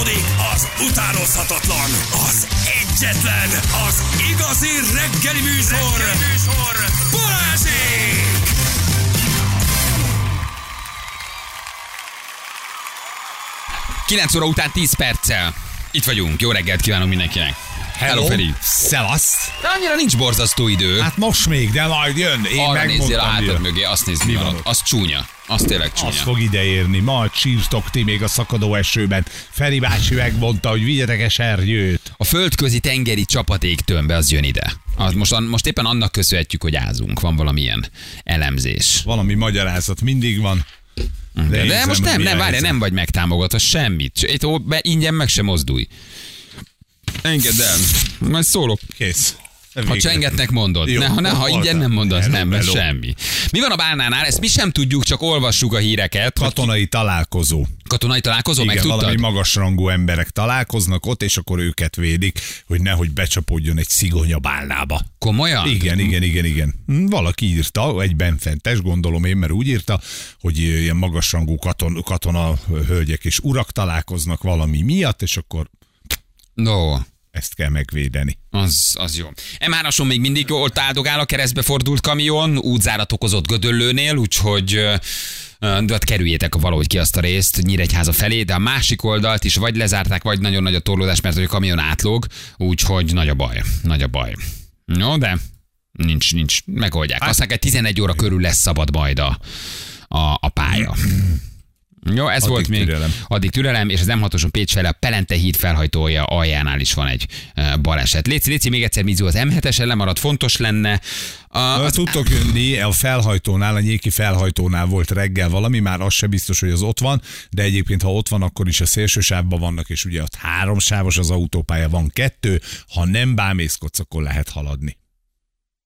Folytatódik az utánozhatatlan, az egyetlen, az igazi reggeli műsor, reggeli műsor. Balázsék! Kilenc óra után 10 perccel. Itt vagyunk. Jó reggelt kívánunk mindenkinek. Hello, Feri. Szevasz! De annyira nincs borzasztó idő. Hát most még, de majd jön. Én Arra nézzél megmondtam, a hátad mögé, azt nézd, mi van ott? Az csúnya. Az tényleg csúnya. Az fog ideérni. Ma csírtok ti még a szakadó esőben. Feri bácsi megmondta, hogy vigyetek esernyőt. A földközi tengeri csapaték tömbe az jön ide. Az most, most éppen annak köszönhetjük, hogy ázunk. Van valamilyen elemzés. Valami magyarázat mindig van. De, de érzem, most nem, nem, várj, nem vagy megtámogatva semmit. Itt ó, be, ingyen meg sem mozdulj. Engedd el. Majd szólok. Kész. Ha csengetnek mondod. Jó, ne, ha, ne, ha ingyen nem mondasz, nem, hello. semmi. Mi van a bálnánál? Ezt mi sem tudjuk, csak olvassuk a híreket. Katonai találkozó. katonai találkozó, Igen, meg tudtad? valami magasrangú emberek találkoznak ott, és akkor őket védik, hogy nehogy becsapódjon egy szigonya bálnába. Komolyan? Igen, igen, igen, igen. Hm, Valaki írta, egy benfentes, gondolom én, mert úgy írta, hogy ilyen magasrangú katon, katona hölgyek és urak találkoznak valami miatt, és akkor No, ezt kell megvédeni. az, az jó. M3-ason még mindig ott áldogál a keresztbe fordult kamion, útzárat okozott Gödöllőnél, úgyhogy de hát kerüljétek valahogy ki azt a részt Nyíregyháza felé, de a másik oldalt is vagy lezárták, vagy nagyon nagy a torlódás, mert a kamion átlóg, úgyhogy nagy a baj, nagy a baj. No, de nincs, nincs, megoldják. Aztán egy 11 óra körül lesz szabad majd a, a, a pálya. Jó, ez Addig volt még. türelem. Addig türelem, és az M6-oson Pécs a Pelente híd felhajtója aljánál is van egy eh, baleset. Léci, Léci, még egyszer Mizu, az M7-esen lemaradt, fontos lenne. A, Az... az, Tudtok jönni, a felhajtónál, a nyéki felhajtónál volt reggel valami, már az se biztos, hogy az ott van, de egyébként, ha ott van, akkor is a szélső sávban vannak, és ugye ott három sávos az autópálya, van kettő, ha nem bámészkodsz, akkor lehet haladni.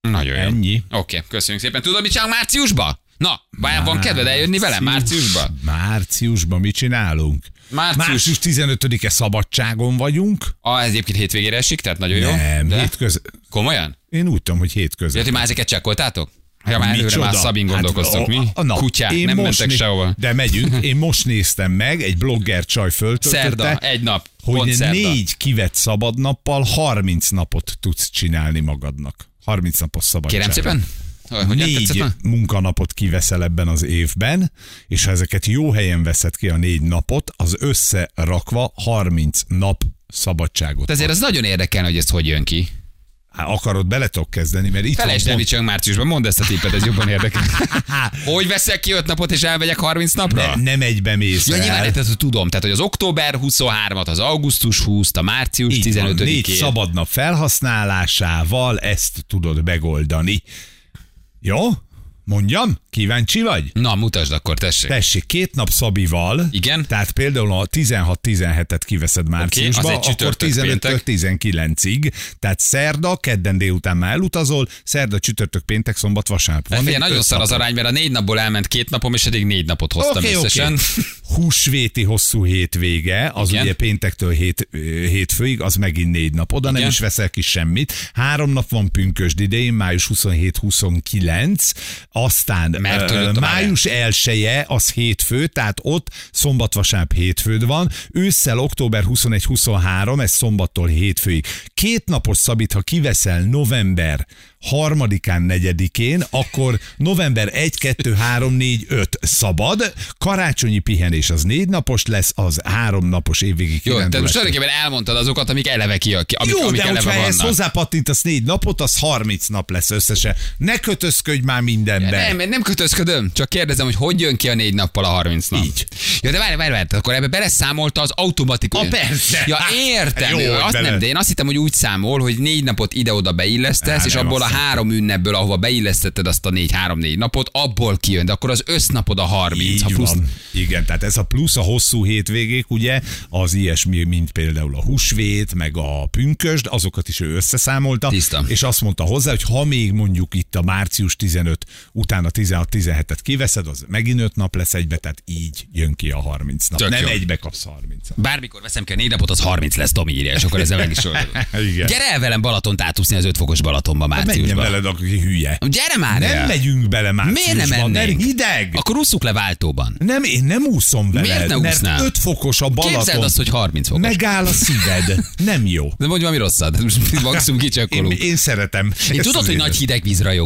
nagyon jó. Ennyi. Oké, köszönjük szépen. Tudod, mit csinálunk márciusba? Na, vajon van kedved eljönni velem márciusba? Márciusban mit csinálunk? Március. Március 15-e szabadságon vagyunk. A, ez egyébként hétvégére esik, tehát nagyon jó. Nem, De? hétköz... Komolyan? Én úgy tudom, hogy hétközben. Ja, ti már ezeket csekkoltátok? Ja, már előre már Szabin gondolkoztok, Hát, mi? a- a- na, Kutyák, én nem mentek né- sehova. De megyünk. Én most néztem meg, egy blogger csaj föltöltötte, Szerda, egy nap, hogy szerda. négy kivett szabad nappal 30 napot tudsz csinálni magadnak. 30 napos szabadság. Kérem szépen? Tetszett Négy munkanapot kiveszel ebben az évben, és ha ezeket jó helyen veszed ki a négy napot, az összerakva 30 nap szabadságot. De azért az nagyon érdekelne, hogy ez hogy jön ki. Hát akarod, bele tudok kezdeni, mert itt Felejtsd van el, csinálunk márciusban, mondd ezt a tippet, ez jobban érdekel. hogy veszek ki 5 napot és elvegyek 30 napra? ne, nem egybe mész Ja, nyilván, tehát tudom, tehát hogy az október 23-at, az augusztus 20 a március Így van, 15 négy szabad nap felhasználásával ezt tudod megoldani. Jó? Mondjam? Kíváncsi vagy? Na, mutasd akkor, tessék. Tessék, két nap Szabival. Igen. Tehát például a 16-17-et kiveszed márciusba, egy akkor csütörtök, 15 péntek. 19-ig. Tehát szerda, kedden délután már elutazol, szerda, csütörtök, péntek, szombat, vasárnap. Van Figyelj, nagyon szar az arány, mert a négy napból elment két napom, és eddig négy napot hoztam oké. összesen. Húsvéti hosszú hétvége, az Igen. ugye péntektől hét, hétfőig, az megint négy nap. Oda nem Igen. is veszel ki semmit. Három nap van pünkösd idején, május 27-29, aztán Mert ö, május 1 az hétfő, tehát ott szombat, vasárnap, hétfőd van. Ősszel október 21-23, ez szombattól hétfőig. Két napos szabít, ha kiveszel november harmadikán, negyedikén, akkor november 1, 2, 3, 4, 5 szabad, karácsonyi pihenés az négy napos lesz, az három napos évvégi Jó, kirándulás. most tulajdonképpen elmondtad azokat, amik eleve ki, amik, Jó, amik de eleve vannak. hozzápattintasz négy napot, az 30 nap lesz összesen. Ne kötözködj már mindenbe. Nem, nem kötözködöm, csak kérdezem, hogy hogy jön ki a négy nappal a 30 nap. Így. Ja, de várj, várj, várj, akkor ebbe beleszámolta az automatikus. Ah, persze. Ja, értem. jó, Jó, hogy azt bele- nem, de én azt hittem, hogy úgy számol, hogy négy napot ide-oda beillesztesz, Á, és abból a. három ünnepből, ahova beillesztetted azt a négy, három-négy napot, abból kijön, de akkor az össznapod a 30. Így ha plusz van. Igen, tehát ez a plusz a hosszú hétvégék, ugye, az ilyesmi, mint például a húsvét, meg a pünkösd, azokat is ő összeszámolta. Tiszta. És azt mondta hozzá, hogy ha még mondjuk itt a március 15 utána 16-17-et kiveszed, az megint 5 nap lesz egybe, tehát így jön ki a 30 nap. Tök Nem jó. egybe kapsz 30 nap. Bármikor veszem ki a négy napot, az 30 lesz, Tomi írja, és akkor ezzel meg is. Igen. Gyere el velem Balatont átúszni az 5 fokos Balatonba Menjen márciusban. veled, aki hülye. Gyere már Nem el. megyünk bele már. Miért nem mert mennénk? hideg. Akkor ússzuk le váltóban. Nem, én nem úszom veled, Miért ne mert úsznál? 5 fokos a Balaton. Képzeld azt, hogy 30 fokos. Megáll a szíved. Nem jó. De mondj valami rosszat. Maximum Én, kicsakolunk. én szeretem. Én tudod, hogy nagy hideg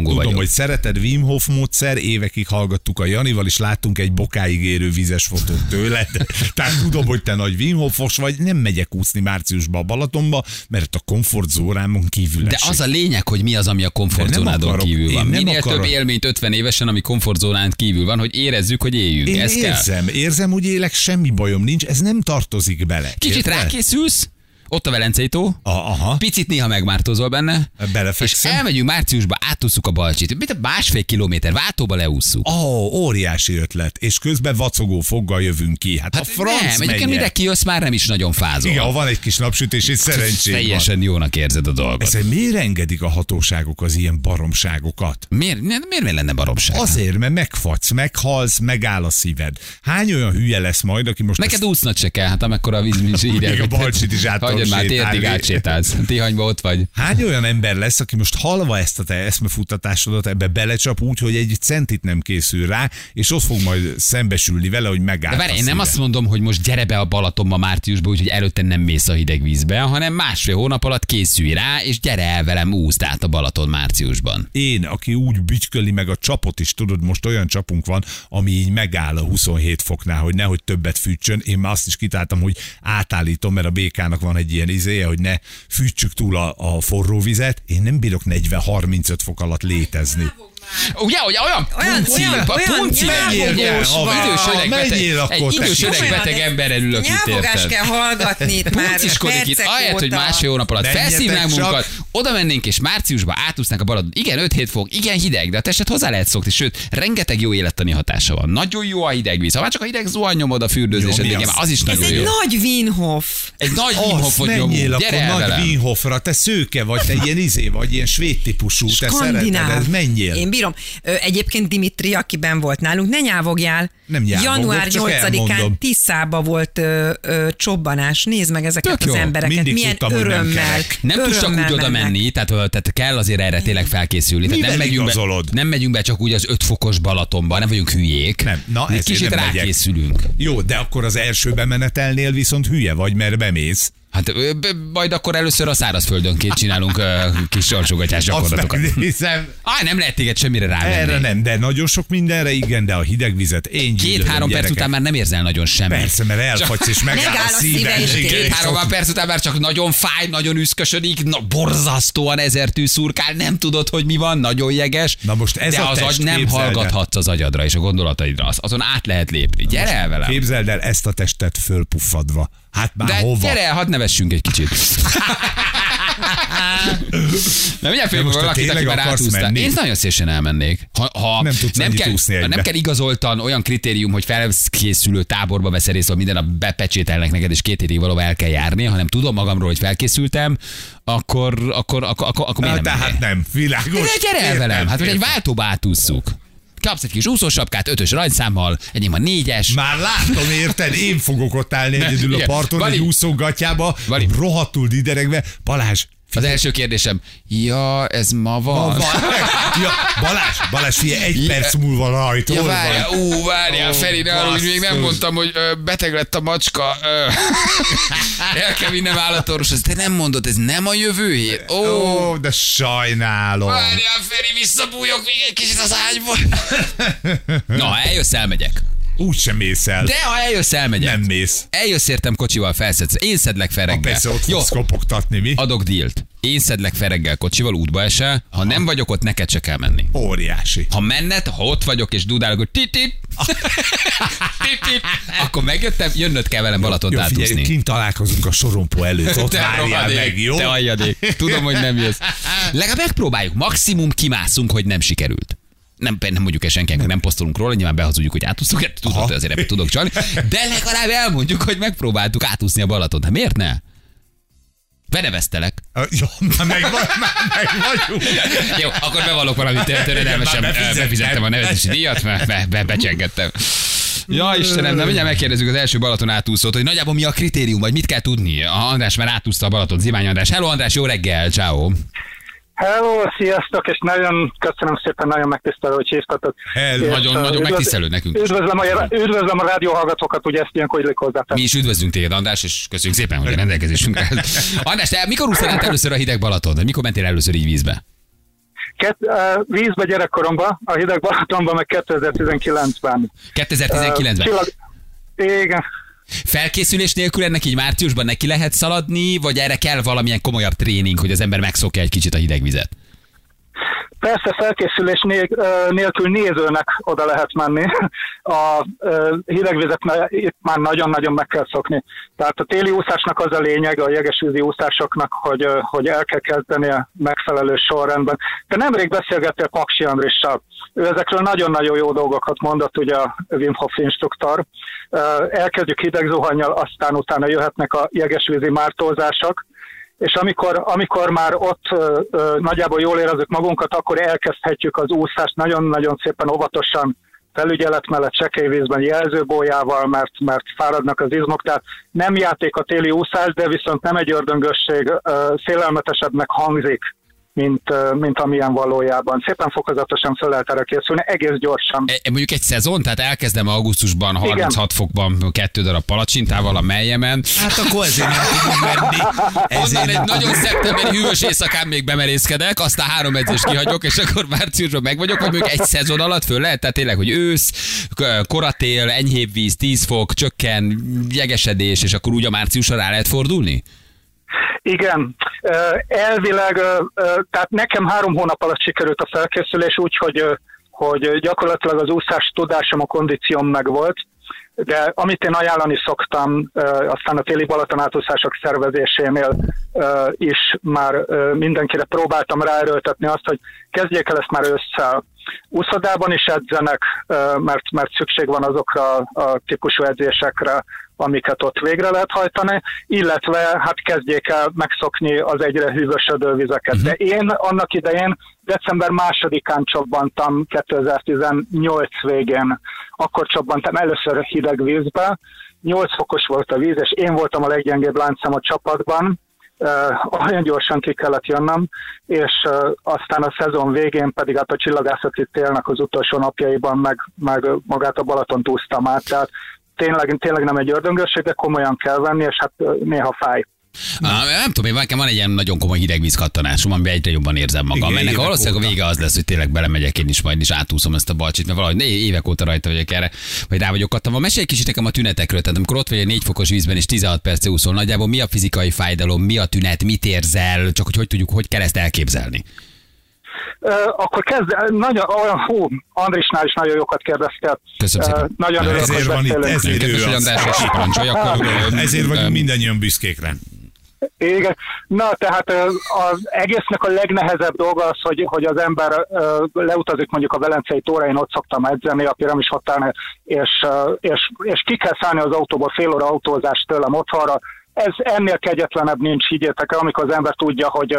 Tudom, vagyok. hogy szereted Wim Hof módszer, évekig hallgattuk a Janival, és láttunk egy bokáig érő vizes fotót tőled. Tehát tudom, hogy te nagy Wim Hofos vagy, nem megyek úszni márciusba a Balatonba, mert a komfortzórámon kívül De az a lényeg, hogy mi az, ami a komfortzónádon kívül van. Minél akarok. több élményt 50 évesen, ami komfortzónán kívül van, hogy érezzük, hogy éljünk. Én Ez kell. érzem, érzem, hogy élek, semmi bajom nincs, ez nem tartozik bele. Kicsit Érted? rákészülsz, ott a Velencei tó, aha, picit néha megmártozol benne, és belefekszem. elmegyünk márciusba, átúszuk a balcsit. Mit a másfél kilométer váltóba leússzuk. Ó, oh, óriási ötlet. És közben vacogó foggal jövünk ki. Hát, hát a franc nem, egyébként mire kijössz, már nem is nagyon fázol. Igen, ha van egy kis napsütés, és szerencsém van. Teljesen jónak érzed a dolgot. Ezzel miért engedik a hatóságok az ilyen baromságokat? Miért, miért, miért lenne baromság? Azért, mert megfagysz, meghalsz, megáll a szíved. Hány olyan hülye lesz majd, aki most Neked úsznod se kell, hát amekkora a víz, mint írják. A Balcsit is át Hagyjad már, térdig átsétálsz. Tihanyba ott vagy. Hány olyan ember lesz, aki most halva ezt a te eszmefuttatásodat ebbe belecsap úgy, hogy egy centit nem készül rá, és ott fog majd szembesülni vele, hogy megáll. De várj, én nem azt mondom, hogy most gyere be a Balatonba márciusba, úgyhogy előtte nem mész a hideg vízbe, hanem másfél hónap alatt készülj rá, és gyere el velem úszd át a Balaton márciusban. Én, aki úgy bütyköli meg a csapot is, tudod, most olyan csapunk van, ami így megáll a 27 foknál, hogy nehogy többet fűtsön. Én már azt is kitáltam, hogy átállítom, mert a békának van egy ilyen izéje, hogy ne fűtsük túl a, a forró vizet. Én nem bírok 40-35 fok alatt létezni. Ugye, ugye olyan Olyan- punci, olyan- olyan punci, nyávogós idős, van. idős öreg beteg, egy idős öreg beteg de emberrel ülök itt, érted? kell hallgatni itt már Punciskodik itt, ahelyett, hogy másfél hónap alatt felszívnánk magunkat, oda mennénk és márciusban átúsznánk a Balaton. Igen, 5-7 fok, igen hideg, de a testet hozzá lehet szokni, sőt, rengeteg jó élettani hatása van. Nagyon jó a hideg víz. Ha már csak a hideg zuhany nyomod a fürdőzésed Jó, az? már az is Ez nagyon egy jó. nagy Winhof. Egy nagy Azt Winhofot nyomunk. menjél akkor Gyere el nagy. Winhofra, te szőke vagy, te ilyen izé vagy, ilyen svéd típusú, te szereted, ez menjél. Én bírom. Ö, egyébként Dimitri, akiben volt nálunk, ne nyávogjál. Nem nyávogok, Január csak 8-án elmondom. Tiszába volt ö, ö, csobbanás. Nézd meg ezeket Tök az jó. embereket. Mindig Milyen tudtam, nem örömmel. kerek. Nem tudsz csak úgy oda menni, tehát, tehát kell azért erre tényleg felkészülni. Tehát nem megyünk, be, nem megyünk be csak úgy az 5 fokos Balatonba, nem vagyunk hülyék. Nem, na, ezért kicsit nem rákészülünk. Jó, de akkor az első bemenetelnél viszont hülye vagy, mert bemész. Hát majd akkor először a szárazföldönként csinálunk kis sorsogatás Azt gyakorlatokat. megnézem. Á, nem lehet téged semmire rávenni. Erre nem, de nagyon sok mindenre igen, de a hideg vizet én Két-három perc után már nem érzel nagyon semmit. Persze, mert elfagysz és megáll a a szíve szíved. Két-három perc után már csak nagyon fáj, nagyon üszkösödik, na, borzasztóan ezer tű szurkál, nem tudod, hogy mi van, nagyon jeges. Na most ez de a az test, agy nem hallgathatsz az agyadra és a gondolataidra, az- azon át lehet lépni. Gyere el velem. Képzeld el ezt a testet fölpuffadva. Hát már De hova? gyere hadd nevessünk egy kicsit. Nem, félünk most te valakit, aki már átúszta. Én nagyon szívesen elmennék. Ha, ha Nem tudsz annyit kell, ha nem kell igazoltan olyan kritérium, hogy felkészülő táborba veszel részt, ahol minden nap bepecsételnek neked, és két hétig valahol el kell járni, hanem tudom magamról, hogy felkészültem, akkor, akkor, akkor, akkor, akkor miért nem tehát mennék? nem, világos. De gyere el velem, hát hogy egy váltóba átússzuk. Kapsz egy kis úszósapkát, ötös rajtszámmal, enyém a négyes. Már látom, érted? Én fogok ott állni egyedül a parton, Vali. egy úszógatjába, Vali. rohadtul dideregve. Balázs, Az első kérdésem, ja, ez ma van. Ma van. ja, Balázs, Balázs, figyelj, egy Ja. perc múlva rajta. Ja, várjál, vagy? ú, várjál, Feri, ne arra, hogy még nem mondtam, hogy ö, beteg lett a macska. Ö, el kell vinnem állatorvoshoz. Te nem mondod, ez nem a jövő hét? Ó, Ó, de sajnálom. várjál, Feri, visszabújok még egy kicsit az ágyból. Na, eljössz, elmegyek. Úgy sem mész el. De ha eljössz, elmegyek. Nem mész. Eljössz értem kocsival, felszedsz. Én szedlek fel Ha reggel. persze ott Jó, fogsz kopogtatni, mi? adok dílt. Én szedlek fel reggel kocsival, útba esel. Ha nem vagyok ott, neked se kell menni. Óriási. Ha menned, ha ott vagyok és dudálok, hogy titit, titit, akkor megjöttem, jönnöd kell velem Balatont Jó, figyelj, átúszni. kint találkozunk a sorompó előtt, ott Te várjál rohadék, meg, jó? Te aljadék. Tudom, hogy nem jössz. Legalább megpróbáljuk. Maximum kimászunk, hogy nem sikerült. Nem, nem mondjuk el senkinek, nem posztolunk róla, nyilván behazudjuk, hogy átúsztuk, hát tudod, hogy azért ebben tudok csalni, de legalább elmondjuk, hogy megpróbáltuk átúszni a Balatont. Hát miért ne? Beneveztelek. Ö, Jó, már meg, vagy, már meg vagyunk. Jó, akkor bevallok valamit befizettem. befizettem a nevezési díjat, mert be, be, becsengettem. Ja, Istenem, nem mindjárt megkérdezzük az első Balaton átúszót, hogy nagyjából mi a kritérium, vagy mit kell tudni. A András már átúszta a Balaton, Zimány András. Hello András, jó reggel, ciao. Hello, sziasztok, és nagyon köszönöm szépen, nagyon megtisztelő, hogy hívtatok. Hello, És, nagyon- uh, nagyon üdvöz- megtisztelő nekünk. Üdvözlöm a, üdvözlöm a rádióhallgatókat, ugye ezt ilyenkor illik hozzá. Mi is üdvözlünk téged, András, és köszönjük szépen, hogy a rendelkezésünkre. András, te mikor úsztál át először a hideg Balaton? Mikor mentél először így vízbe? Ket, uh, vízbe gyerekkoromban, a hideg Balatonban, meg 2019-ben. 2019-ben. Uh, csillag... Igen. Felkészülés nélkül ennek így márciusban neki lehet szaladni, vagy erre kell valamilyen komolyabb tréning, hogy az ember megszokja egy kicsit a hideg vizet? Persze felkészülés nélkül nézőnek oda lehet menni. A hidegvizet itt már nagyon-nagyon meg kell szokni. Tehát a téli úszásnak az a lényeg, a jegesvízi úszásoknak, hogy, hogy el kell kezdeni a megfelelő sorrendben. De nemrég beszélgettél Paksi Andrissal. Ő ezekről nagyon-nagyon jó dolgokat mondott, ugye a Wim Hof instruktor. Elkezdjük hideg zuhanyjal, aztán utána jöhetnek a jegesvízi mártózások és amikor, amikor már ott ö, ö, nagyjából jól érezzük magunkat, akkor elkezdhetjük az úszást nagyon-nagyon szépen óvatosan felügyelet mellett sekélyvízben jelzőbójával, mert, mert fáradnak az izmok, tehát nem játék a téli úszás, de viszont nem egy ördöngösség, szélelmetesebbnek hangzik, mint, mint amilyen valójában. Szépen fokozatosan fel lehet erre készülni, egész gyorsan. E, e, mondjuk egy szezon, tehát elkezdem augusztusban 36 Igen. fokban kettő darab palacsintával a melyemen. Hát akkor ezért nem tudunk menni. Onnan Ezért egy nagyon szeptemberi hűvös éjszakán még bemerészkedek, aztán három edzést kihagyok, és akkor márciusban meg vagyok, vagy mondjuk egy szezon alatt föl lehet, tehát tényleg, hogy ősz, koratél, enyhébb víz, 10 fok, csökken, jegesedés, és akkor úgy a márciusra rá lehet fordulni? Igen, elvileg, tehát nekem három hónap alatt sikerült a felkészülés úgy, hogy, hogy gyakorlatilag az úszás tudásom, a kondícióm megvolt, de amit én ajánlani szoktam, aztán a téli Balatonátúszások szervezésénél is már mindenkire próbáltam ráerőltetni azt, hogy kezdjék el ezt már ősszel. Úszodában is edzenek, mert, mert szükség van azokra a típusú edzésekre, amiket ott végre lehet hajtani, illetve hát kezdjék el megszokni az egyre hűvösödő vizeket. Uh-huh. De én annak idején december másodikán csobbantam 2018 végén, akkor csobbantam először hideg vízbe, 8 fokos volt a víz, és én voltam a leggyengébb láncszem a csapatban, uh, olyan gyorsan ki kellett jönnöm, és uh, aztán a szezon végén pedig hát a csillagászati télnek az utolsó napjaiban meg, meg magát a Balaton úsztam át, tehát tényleg, tényleg nem egy ördöngösség, de komolyan kell venni, és hát néha fáj. Na, nem tudom, én nekem van egy ilyen nagyon komoly hidegvíz kattanásom, amiben egyre jobban érzem magam. Igen, Ennek valószínűleg a vége az lesz, hogy tényleg belemegyek én is, majd is átúszom ezt a balcsit, mert valahogy évek óta rajta vagyok erre, vagy rá vagyok kattam. Mesélj egy kicsit nekem a tünetekről, tehát amikor ott vagy egy 4 fokos vízben és 16 perc úszol, nagyjából mi a fizikai fájdalom, mi a tünet, mit érzel, csak hogy hogy tudjuk, hogy kell ezt elképzelni. Akkor kezd, nagyon, olyan, hú, Andrisnál is nagyon jókat kérdeztél. Köszönöm szépen. Nagyon örülök, Ezért van itt, ezért ő az. Ezért vagyunk mindannyian büszkékre. Igen. Na, tehát az egésznek a legnehezebb dolga az, hogy, hogy az ember leutazik mondjuk a Velencei tóra, én ott szoktam edzeni a piramis határnál, és, és, és ki kell szállni az autóból fél óra autózás tőlem otthonra. Ez ennél kegyetlenebb nincs, higgyétek el, amikor az ember tudja, hogy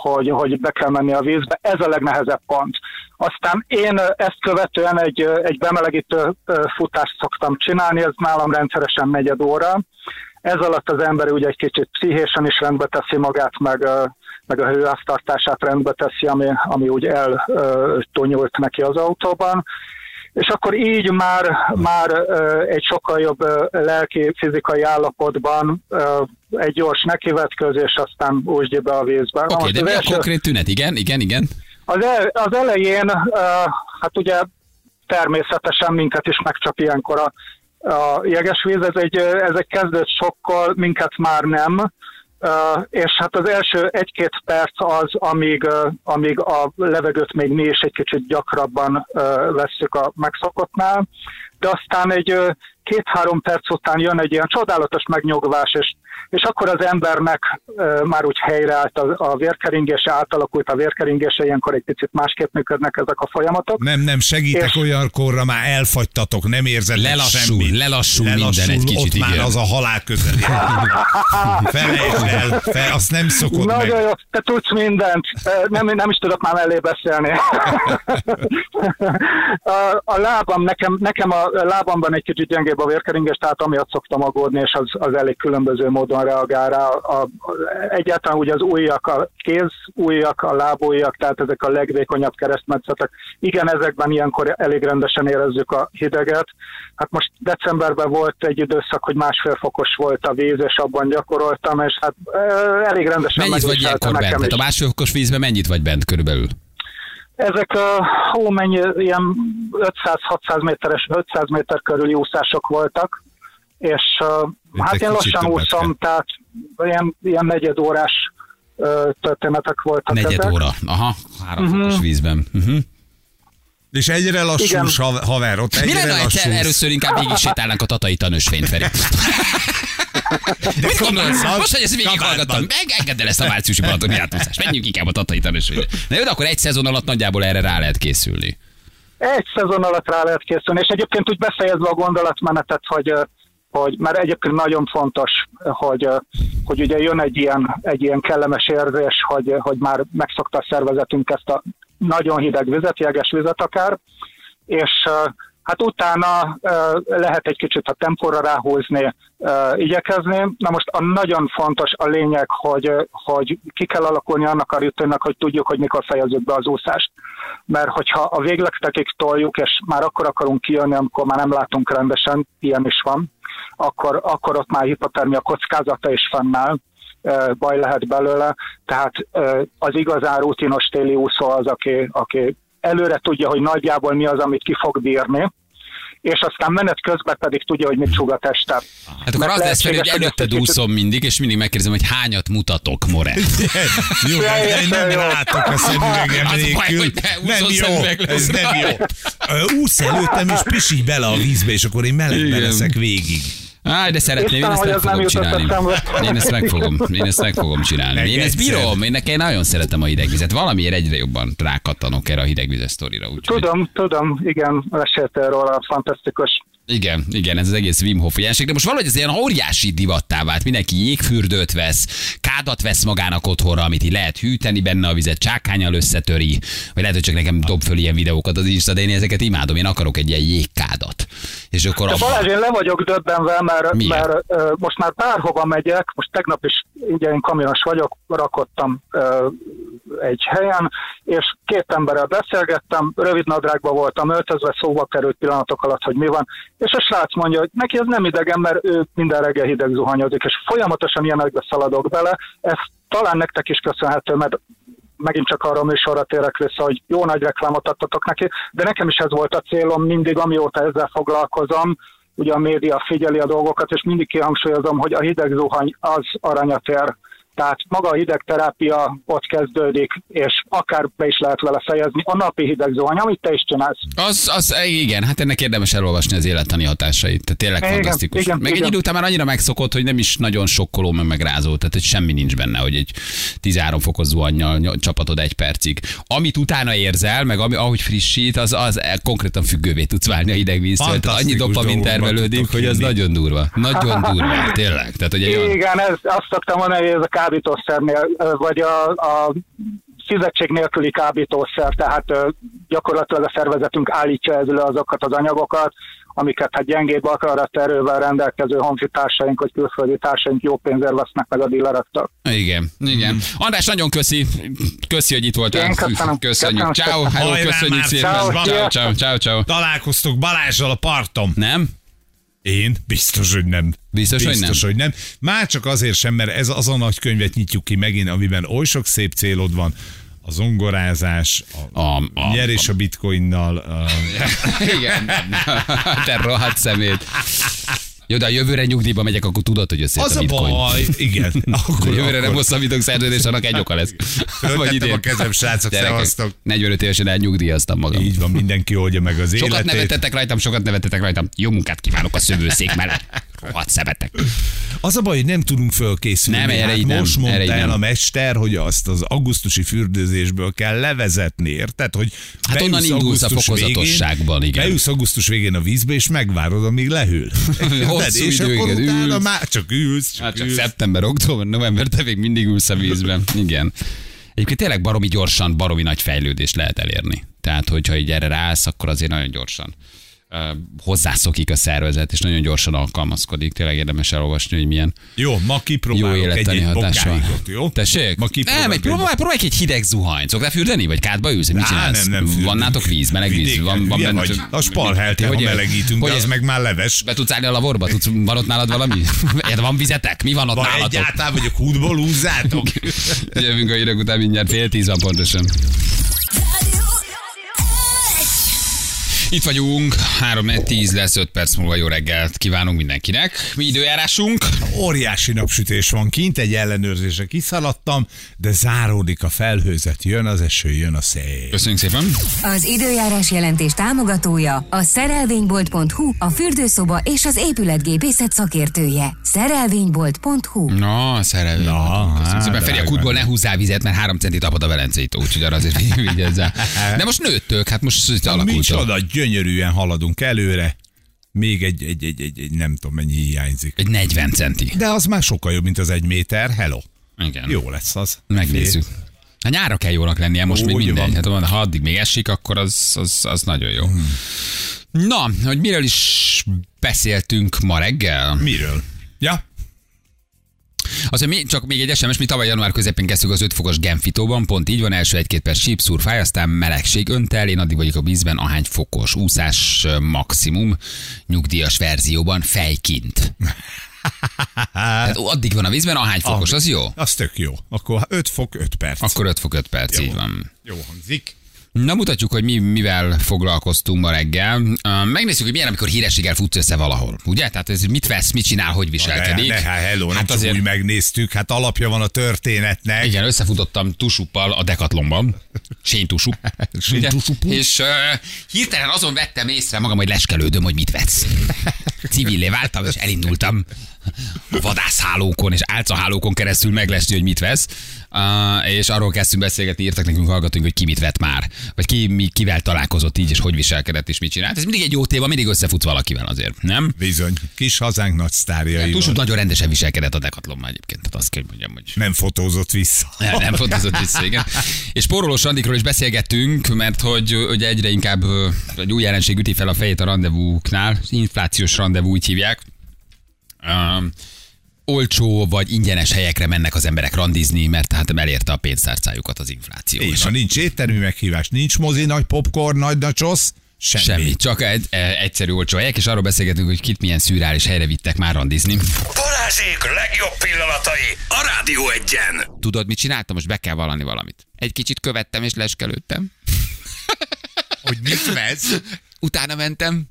hogy, hogy be kell menni a vízbe. Ez a legnehezebb pont. Aztán én ezt követően egy, egy bemelegítő futást szoktam csinálni, ez nálam rendszeresen negyed óra. Ez alatt az ember ugye egy kicsit pszichésen is rendbe teszi magát, meg, meg a hőháztartását rendbe teszi, ami, ami úgy eltonyult neki az autóban. És akkor így már, már egy sokkal jobb lelki, fizikai állapotban egy gyors nekivetközés, aztán úsd be a vízbe. Oké, Most de mi a első- konkrét tünet? Igen, igen, igen. az, el, az elején, hát ugye természetesen minket is megcsap ilyenkor a, a jegesvíz, ez egy, ez egy kezdett sokkal, minket már nem, és hát az első egy-két perc az, amíg, uh, amíg a levegőt még mi is egy kicsit gyakrabban uh, vesszük a megszokottnál, de aztán egy két-három perc után jön egy ilyen csodálatos megnyugvás, és, és akkor az embernek ö, már úgy helyreállt a, a vérkeringése, átalakult a vérkeringése, ilyenkor egy picit másképp működnek ezek a folyamatok. Nem, nem, segítek És- olyankorra, már elfagytatok, nem érzed Lelassul, semmit. lelassul minden egy kicsit, ott már igen. az a halál közeli. Felejtsd el, fel, azt nem szokod Nagyon meg. jó, te tudsz mindent. Nem, nem is tudok már mellé beszélni. a, a lábam, nekem, nekem a lábamban egy kicsit gyengébb a vérkeringés, tehát amiatt szoktam aggódni, és az, az elég különböző módon reagál rá. A, a, egyáltalán ugye az ujjak, a kéz ujjak, a lábujjak, tehát ezek a legvékonyabb keresztmetszetek. Igen, ezekben ilyenkor elég rendesen érezzük a hideget. Hát most decemberben volt egy időszak, hogy másfél fokos volt a víz, és abban gyakoroltam, és hát elég rendesen Mennyit vagy ilyenkor bent? Tehát a is. másfélfokos vízben mennyit vagy bent körülbelül? Ezek a, hó, mennyi, ilyen 500-600 méteres, 500 méter körüli úszások voltak, és uh, Itt hát én lassan úszom, tehát ilyen, ilyen negyed órás uh, történetek voltak Negyed ezek. óra. Aha, három fokos vízben. Uh-huh. És egyre hav- haver, ott Mi egyre egyszer lassulsz. először inkább végig sétálnánk a tatai tanösvényt, Feri? Mit gondolsz? Most, hogy ezt végighallgattam, meg engedd el ezt a márciusi balatoni átúszást. Menjünk inkább a tatai tanösvényre. Na jó, de akkor egy szezon alatt nagyjából erre rá lehet készülni. Egy szezon alatt rá lehet készülni, és egyébként úgy befejezve a gondolatmenetet, hogy hogy mert egyébként nagyon fontos, hogy, hogy ugye jön egy ilyen, egy ilyen kellemes érzés, hogy, hogy már megszokta a szervezetünk ezt a nagyon hideg vizet, jeges vizet akár, és hát utána lehet egy kicsit a tempóra ráhúzni, igyekezni. Na most a nagyon fontos a lényeg, hogy, hogy ki kell alakulni annak a rutinnak, hogy tudjuk, hogy mikor fejezzük be az úszást. Mert hogyha a végletekig toljuk, és már akkor akarunk kijönni, amikor már nem látunk rendesen, ilyen is van, akkor, akkor ott már hipotermia kockázata is fennáll, baj lehet belőle. Tehát az igazán rutinos téli úszó az, aki, aki előre tudja, hogy nagyjából mi az, amit ki fog bírni, és aztán menet közben pedig tudja, hogy mit csúg a teste. Hát akkor az lesz fel, hogy előtted úszom mindig, és mindig megkérdezem, hogy hányat mutatok, More. Jó, hát nem látok a szemüvegem nélkül. Nem jó, ez nem jó. Úsz előttem, és pisilj bele a vízbe, és akkor én melegben Igen. leszek végig. Á, de szeretném, én ezt hogy meg fogom csinálni. Én ezt meg fogom, én ezt meg fogom csinálni. Én ezt bírom, én nekem nagyon szeretem a hidegvizet. Valamiért egyre jobban rákattanok erre a hidegvizes sztorira. Úgyhogy... Tudom, tudom, igen, meséltél róla, fantasztikus. Igen, igen, ez az egész Wim Hof jelenség, de most valahogy ez ilyen óriási divattá vált. Mindenki jégfürdőt vesz, kádat vesz magának otthonra, amit így lehet hűteni benne a vizet, csákányal összetöri, vagy lehet, hogy csak nekem dob föl ilyen videókat az Insta, de én ezeket imádom, én akarok egy ilyen jégkádat. És akkor De Balázs, én le vagyok döbbenve, mert, Miért? mert ö, most már bárhova megyek, most tegnap is, ugye én kamionos vagyok, rakottam ö, egy helyen, és két emberrel beszélgettem, rövid nadrágban voltam öltözve, szóba került pillanatok alatt, hogy mi van, és a srác mondja, hogy neki ez nem idegen, mert ő minden reggel hideg zuhanyozik, és folyamatosan ilyenekbe szaladok bele, ez talán nektek is köszönhető, mert megint csak arra a műsorra térek vissza, hogy jó nagy reklámot adtatok neki, de nekem is ez volt a célom mindig, amióta ezzel foglalkozom, ugye a média figyeli a dolgokat, és mindig kihangsúlyozom, hogy a hideg zuhany az aranyat ér. Tehát maga a hidegterápia ott kezdődik, és akár be is lehet vele fejezni a napi hideg zuhany, amit te is csinálsz. Az, az, igen, hát ennek érdemes elolvasni az élettani hatásait. Tehát tényleg Igen, fantasztikus. igen, meg egy igen. idő után már annyira megszokott, hogy nem is nagyon sokkoló, meg megrázó. Tehát hogy semmi nincs benne, hogy egy 13 fokos zuhannyal ny- csapatod egy percig. Amit utána érzel, meg ami, ahogy frissít, az, az konkrétan függővé tudsz válni a hidegvíztől. Tehát annyi dopamin termelődik, hogy az nagyon durva. Nagyon durva, tényleg. Tehát, hogy egy olyan... Igen, ez, azt szoktam mondani, hogy ez a kábítószernél, vagy a, a fizetség nélküli kábítószer, tehát gyakorlatilag a szervezetünk állítja elő azokat az anyagokat, amiket hát gyengébb akaraterővel rendelkező honfitársaink vagy külföldi társaink jó pénzért vesznek meg a dílerektől. Igen, igen. András, nagyon köszi. Köszi, hogy itt voltál. Én köszönöm. Köszönjük. Ciao, hello, köszönjük szépen. Ciao, Ciao, ciao, ciao, ciao. Találkoztok Balázsral a parton. Nem? Én? Biztos, hogy nem. Biztos, hogy Biztos, nem? hogy nem. Már csak azért sem, mert ez az a nagy könyvet nyitjuk ki megint, amiben oly sok szép célod van. A zongorázás, a, A- a, a- nyerés a bitcoinnal. A, Igen. Te rohadt szemét. Jó, de a jövőre nyugdíjba megyek, akkor tudod, hogy összejött Az a a bitcoin. baj, igen. Akkor, Jövőre nem akkor hosszabbítok szerződés, annak egy oka lesz. Föltettem a kezem, srácok, szevasztok. 45 évesen elnyugdíjaztam magam. Így van, mindenki oldja meg az Sokat életét. nevetettek rajtam, sokat nevetettek rajtam. Jó munkát kívánok a szövőszék mellett. Rohadt szemetek. Az a baj, hogy nem tudunk fölkészülni. Nem, erre hát nem, most erre mondta így el nem. a mester, hogy azt az augusztusi fürdőzésből kell levezetni, érted? Hogy Hát onnan indulsz a fokozatosságban, végén, igen. Beülsz augusztus végén a vízbe, és megvárod, amíg lehűl. Hosszú és idő, akkor igen, utána ülsz. már csak ülsz, csak, Hát csak ülsz. szeptember, október, november, te még mindig ülsz a vízben. Igen. Egyébként tényleg baromi gyorsan, baromi nagy fejlődést lehet elérni. Tehát, hogyha így erre ráállsz, akkor azért nagyon gyorsan hozzászokik a szervezet, és nagyon gyorsan alkalmazkodik. Tényleg érdemes elolvasni, hogy milyen Jó, ma jó kipróbálok egy, élettani egy hatással. jó? Tessék? Ma nem, egy próbálj, próbálj egy hideg zuhanyt. Szoktál fürdeni? Vagy kádba ülsz? Mit csinálsz? nem, nem fürdünk. Van nátok víz, meleg víz? Van, van benne, vagy. A spalhelte, ha Hogy- melegítünk, de hogy- az meg már leves. Be tudsz állni a laborba? Tudsz, van ott nálad valami? Van vizetek? Mi van ott Van nálatok? egyáltalán, vagy a kútból húzzátok? Jövünk a hírek után mindjárt fél tíz van pontosan. Itt vagyunk, 3 10 lesz, 5 perc múlva jó reggelt kívánunk mindenkinek. Mi időjárásunk? Óriási napsütés van kint, egy ellenőrzésre kiszaladtam, de záródik a felhőzet, jön az eső, jön a szél. Köszönjük szépen. Az időjárás jelentés támogatója a szerelvénybolt.hu, a fürdőszoba és az épületgépészet szakértője. Szerelvénybolt.hu Na, szerelvény. Na, Köszönjük hát, szépen. Feri, a kútból ne húzzál vizet, mert három centit apad a Velencei tó, úgyhogy arra azért vigyázzál. De most nőttök, hát most alakult. Micsoda, gyönyörűen haladunk előre. Még egy, egy, egy, egy, egy nem tudom mennyi hiányzik. Egy 40 centi. De az már sokkal jobb, mint az egy méter. Hello. Igen. Jó lesz az. Megnézzük. Hát nyára kell jónak lennie, most még Úgy mindegy. van. Hát ha addig még esik, akkor az, az, az nagyon jó. Na, hogy miről is beszéltünk ma reggel? Miről? Ja, Az, hogy mi, csak még egy SMS, mi tavaly január közepén kezdtük az 5 fokos Genfitóban, pont így van, első egy-két perc sípszúr fáj, aztán melegség öntel, én addig vagyok a vízben, ahány fokos, úszás maximum, nyugdíjas verzióban, fejkint. Tehát addig van a vízben, ahány fokos, az jó? az tök jó. Akkor 5 fok, 5 perc. Akkor 5 fok 5 perc, Jó. így van. Jó hangzik. Na mutatjuk, hogy mi mivel foglalkoztunk ma reggel. Ö, Megnézzük, hogy milyen, amikor hírességgel futsz össze valahol. Ugye? Tehát ez mit vesz, mit csinál, hogy viselkedik. De, de, hát hello, hát azért, úgy megnéztük, hát alapja van a történetnek. igen, összefutottam tusuppal a Decathlonban. Sénytusup. És uh, hirtelen azon vettem észre magam, hogy leskelődöm, hogy mit vesz. Civillé váltam, és elindultam a vadászhálókon és álcahálókon keresztül meglesni, hogy mit vesz. Uh, és arról kezdtünk beszélgetni, írtak nekünk hallgatunk, hogy ki mit vett már. Vagy ki mi, kivel találkozott így, és hogy viselkedett, és mit csinált. Ez mindig egy jó téma, mindig összefutsz valakivel azért, nem? Bizony, kis hazánk nagy sztárjai. Tusup nagyon rendesen viselkedett a Decathlonban egyébként, tehát azt kell, mondjam, hogy Nem fotózott vissza. nem, nem fotózott vissza, igen. És Porolós Andikról is beszélgettünk, mert hogy ugye egyre inkább egy új jelenség üti fel a fejét a rendezvúknál, inflációs rendezvú úgy hívják. Um, olcsó vagy ingyenes helyekre mennek az emberek randizni, mert hát elérte a pénztárcájukat az infláció. És ha nincs éttermi meghívás, nincs mozi, nagy popcorn, nagy nachos, semmi. Semmi, csak egy, e, egyszerű olcsó helyek, és arról beszélgetünk, hogy kit milyen szürreális helyre vittek már randizni. Balázsék legjobb pillanatai a Rádió egyen. Tudod, mit csináltam? Most be kell vallani valamit. Egy kicsit követtem és leskelődtem. Hogy mit vesz? Utána mentem,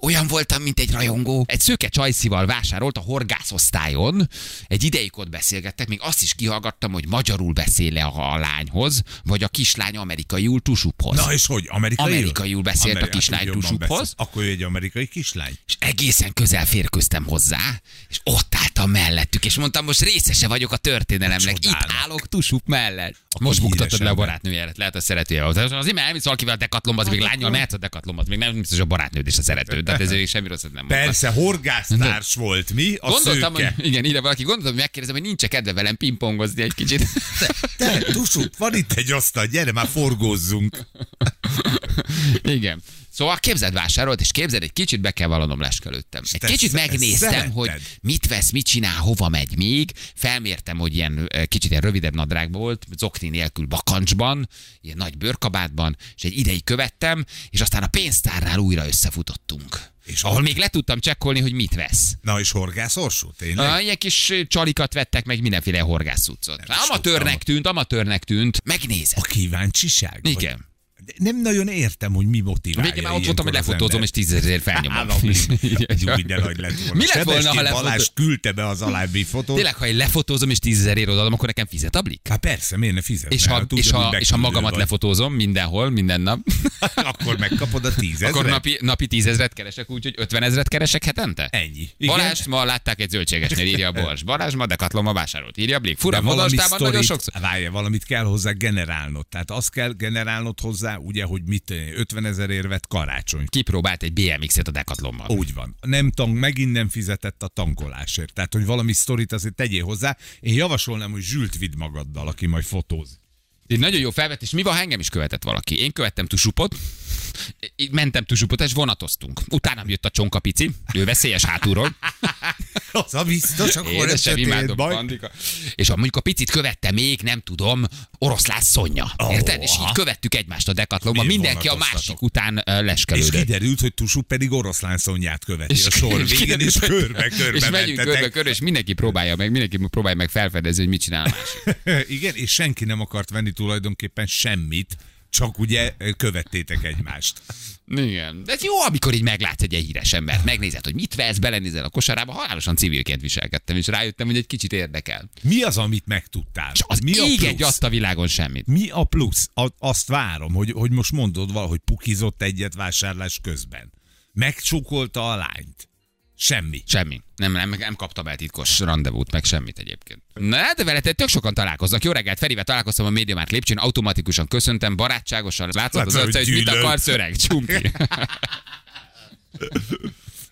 olyan voltam, mint egy rajongó. Egy szőke csajszival vásárolt a horgászosztályon. Egy ideig ott beszélgettek, még azt is kihallgattam, hogy magyarul beszél-e a, a lányhoz, vagy a kislány amerikaiul tusuphoz. Na és hogy, amerikai? Amerikaiul beszélt a kislány tusuphoz. Akkor ő egy amerikai kislány. és egészen közel férköztem hozzá, és ott álltam mellettük, és mondtam, most részese vagyok a történelemnek. Itt állok Tusup mellett. Akkor most buktatod le a ember. barátnőjelet, lehet a szeretője. Azért mert elmész valakivel a dekatlomba, az még lányjal mehetsz a dekatlomba, még nem biztos a barátnőd és a szeretőd. Tehát ez semmi rosszat nem mondta. Persze, horgásztárs volt, mi? A Gondoltam, szőke. hogy igen, ide valaki gondoltam, hogy megkérdezem, hogy nincs kedve velem pingpongozni egy kicsit. Te, Tusup, van itt egy asztal, gyere már forgózzunk. Igen. Szóval képzeld vásárolt, és képzeld, egy kicsit be kell vallanom leskelődtem. Egy te kicsit megnéztem, szeretted? hogy mit vesz, mit csinál, hova megy még. Felmértem, hogy ilyen kicsit ilyen rövidebb nadrágban volt, zokni nélkül bakancsban, ilyen nagy bőrkabátban, és egy ideig követtem, és aztán a pénztárnál újra összefutottunk. És ahol még le tudtam csekkolni, hogy mit vesz. Na és horgászorsú, tényleg? Uh, ilyen kis csalikat vettek meg mindenféle horgászcuccot. is Amatőrnek tűnt, amatőrnek tűnt. Megnézem. A kíváncsiság? Igen. Vagy nem nagyon értem, hogy mi A motiválja. végén már ott voltam, hogy lefotózom, és tízezért felnyomom. Jó, minden nagy lett volna. Mi lett volna, ha Sebestyén lefotó- Balázs küldte be az alábbi fotót. Tényleg, ha én lefotózom, és tízezerért odaadom, akkor nekem fizet a blik? Hát persze, miért ne fizetne? És ha, Hát és, ha, és ha magamat vagy. lefotózom mindenhol, minden nap, Akkor megkapod a tízezret. akkor napi, napi tízezret keresek, úgyhogy ötven ezret keresek hetente? Ennyi. Igen. Balázs, ma látták egy zöldségesnél, írja a Bors. Balázs, ma Decathlonba vásárolt, írja a Blik. Fura, modastában nagyon sokszor. Várj, valamit kell hozzá generálnod. Tehát azt kell generálnod hozzá, ugye, hogy mit 50 ezerért vett karácsony. Kipróbált egy BMX-et a Decathlonban. Úgy van. Nem tank, megint nem fizetett a tankolásért. Tehát, hogy valami sztorit azért tegyél hozzá. Én javasolnám, hogy zsült vidd magaddal, aki majd fotóz. Egy nagyon jó felvetés. Mi van, ha engem is követett valaki? Én követtem tusupot, mentem tusupot, és vonatoztunk. Utána jött a csonkapici, ő veszélyes hátulról. Az a biztos, akkor ez történt imádom, baj. Bandika. És a, mondjuk a picit követte még, nem tudom, oroszlász Szonya. Ó, Érted? És így követtük egymást a Decathlonban. Miért Mindenki a másik után ö, És leskelődött. kiderült, hogy Tusú pedig oroszlán szonyát követi a sor végén, és körbe-körbe És megyünk körbe-körbe, és mindenki próbálja meg, mindenki próbálja meg felfedezni, hogy mit csinál a másik. Igen, és senki nem akart venni tulajdonképpen semmit, csak ugye követtétek egymást. Igen. De ez jó, amikor így meglátsz egy híres embert, megnézed, hogy mit vesz, belenézel a kosarába, halálosan civilként viselkedtem, és rájöttem, hogy egy kicsit érdekel. Mi az, amit megtudtál? És az Mi a ég egy a világon semmit. Mi a plusz? A, azt várom, hogy, hogy most mondod valahogy pukizott egyet vásárlás közben. Megcsókolta a lányt. Semmi. Semmi. Nem, nem, nem kaptam el titkos rendezvút, meg semmit egyébként. Na, de vele tök sokan találkoznak. Jó reggelt, Ferivel találkoztam a MediaMarkt lépcsőn, automatikusan köszöntem, barátságosan látszott az Látszott, arca, hogy mit akarsz, öreg, csumpi.